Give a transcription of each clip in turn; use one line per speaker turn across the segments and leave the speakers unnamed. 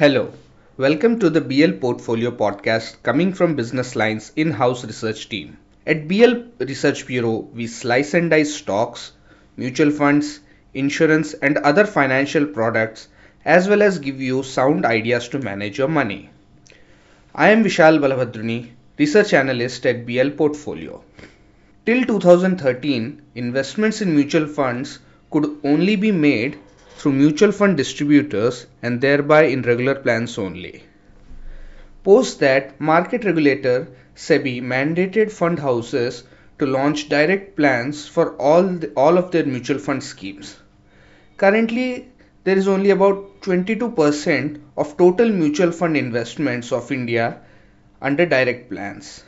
Hello, welcome to the BL Portfolio podcast coming from Business Line's in house research team. At BL Research Bureau, we slice and dice stocks, mutual funds, insurance, and other financial products as well as give you sound ideas to manage your money. I am Vishal Balabhadruni, research analyst at BL Portfolio. Till 2013, investments in mutual funds could only be made through mutual fund distributors and thereby in regular plans only. Post that, market regulator SEBI mandated fund houses to launch direct plans for all, the, all of their mutual fund schemes. Currently, there is only about 22% of total mutual fund investments of India under direct plans.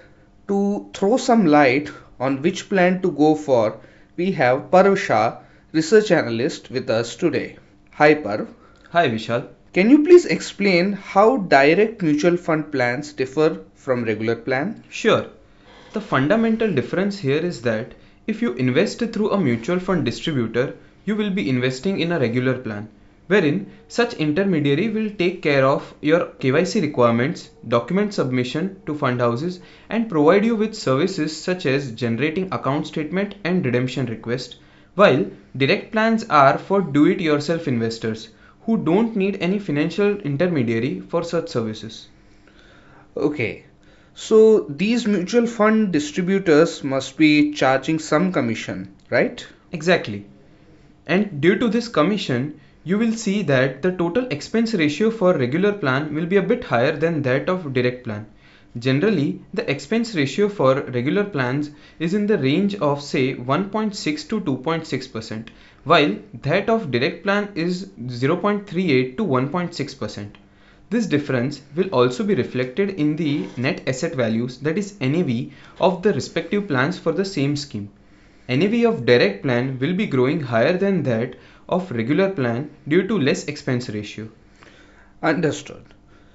To throw some light on which plan to go for, we have Parv Shah, research analyst, with us today. Hi Parv.
Hi Vishal.
Can you please explain how direct mutual fund plans differ from regular plan?
Sure. The fundamental difference here is that if you invest through a mutual fund distributor, you will be investing in a regular plan, wherein such intermediary will take care of your KYC requirements, document submission to fund houses, and provide you with services such as generating account statement and redemption request, while direct plans are for do it yourself investors who don't need any financial intermediary for such services.
Okay, so these mutual fund distributors must be charging some commission, right?
Exactly. And due to this commission, you will see that the total expense ratio for regular plan will be a bit higher than that of direct plan. Generally, the expense ratio for regular plans is in the range of say 1.6 to 2.6%, while that of direct plan is 0.38 to 1.6%. This difference will also be reflected in the net asset values that is NAV of the respective plans for the same scheme. NAV of direct plan will be growing higher than that of regular plan due to less expense ratio.
Understood.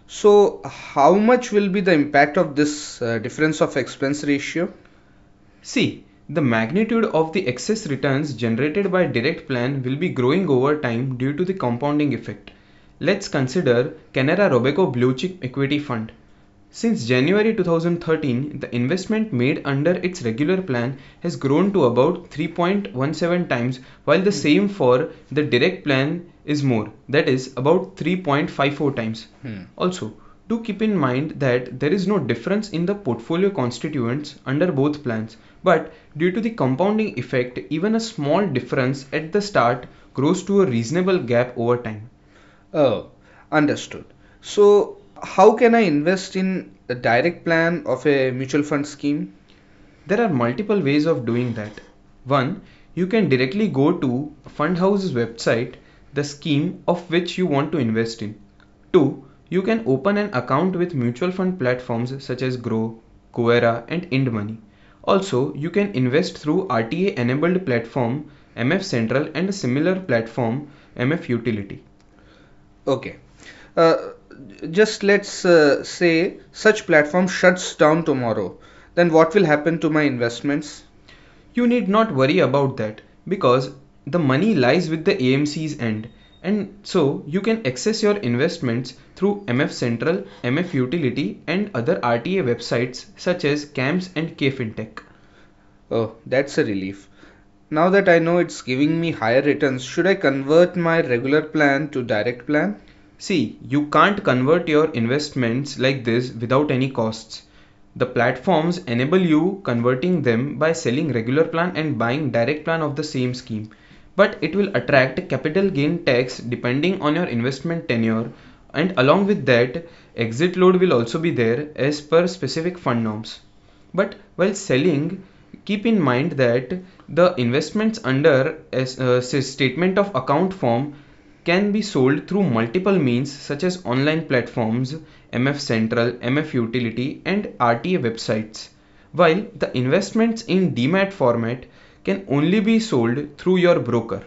So, how much will be the impact of this uh, difference of expense ratio?
See, the magnitude of the excess returns generated by direct plan will be growing over time due to the compounding effect. Let's consider Canara Robeco Blue Chip Equity Fund. Since January 2013, the investment made under its regular plan has grown to about 3.17 times, while the same for the direct plan is more, that is about 3.54 times.
Hmm.
Also, do keep in mind that there is no difference in the portfolio constituents under both plans, but due to the compounding effect, even a small difference at the start grows to a reasonable gap over time.
Oh, understood. So, how can I invest in a direct plan of a mutual fund scheme?
There are multiple ways of doing that. One, you can directly go to fund house's website, the scheme of which you want to invest in. Two, you can open an account with mutual fund platforms such as Groww, Kuvera, and IndMoney. Also, you can invest through RTA enabled platform MF Central and a similar platform MF Utility.
Okay. Uh, just let's uh, say such platform shuts down tomorrow. Then what will happen to my investments?
You need not worry about that because the money lies with the AMC's end and so you can access your investments through MF Central, MF Utility and other RTA websites such as CAMS and KFintech.
Oh, that's a relief. Now that I know it's giving me higher returns, should I convert my regular plan to direct plan?
See, you can't convert your investments like this without any costs. The platforms enable you converting them by selling regular plan and buying direct plan of the same scheme. But it will attract capital gain tax depending on your investment tenure and along with that exit load will also be there as per specific fund norms. But while selling keep in mind that the investments under a uh, statement of account form can be sold through multiple means such as online platforms, MF Central, MF Utility, and RTA websites, while the investments in demat format can only be sold through your broker.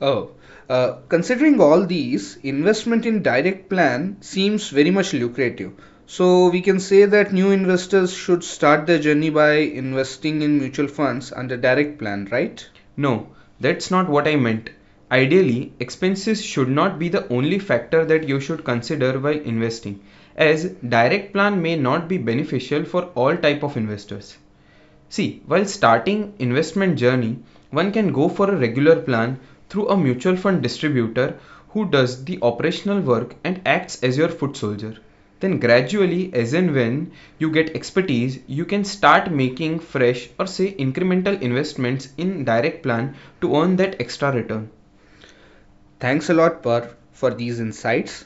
Oh, uh, considering all these, investment in direct plan seems very much lucrative. So we can say that new investors should start their journey by investing in mutual funds under direct plan, right?
No, that's not what I meant. Ideally, expenses should not be the only factor that you should consider while investing, as direct plan may not be beneficial for all type of investors. See, while starting investment journey, one can go for a regular plan through a mutual fund distributor who does the operational work and acts as your foot soldier. Then gradually, as and when you get expertise, you can start making fresh or say incremental investments in direct plan to earn that extra return.
Thanks a lot, Parv, for these insights.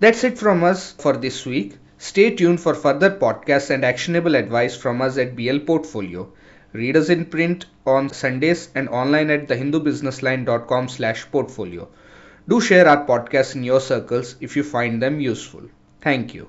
That's it from us for this week. Stay tuned for further podcasts and actionable advice from us at BL Portfolio. Read us in print on Sundays and online at thehindubusinessline.com slash portfolio. Do share our podcasts in your circles if you find them useful. Thank you.